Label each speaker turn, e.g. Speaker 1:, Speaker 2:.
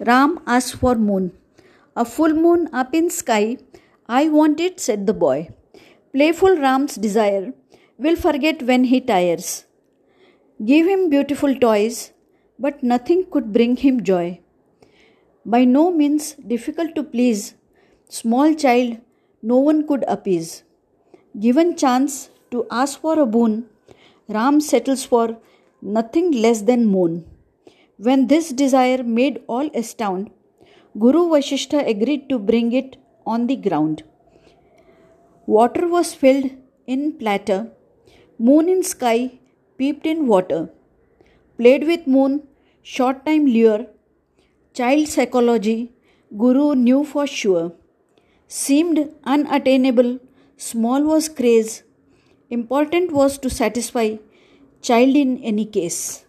Speaker 1: Ram asked for moon. A full moon up in sky. I want it, said the boy. Playful Ram's desire will forget when he tires. Give him beautiful toys, but nothing could bring him joy. By no means difficult to please, small child no one could appease. Given chance to ask for a boon, Ram settles for nothing less than moon. When this desire made all astound, Guru Vasishtha agreed to bring it on the ground. Water was filled in platter, moon in sky peeped in water. Played with moon, short time lure, child psychology, Guru knew for sure. Seemed unattainable, small was craze, important was to satisfy child in any case.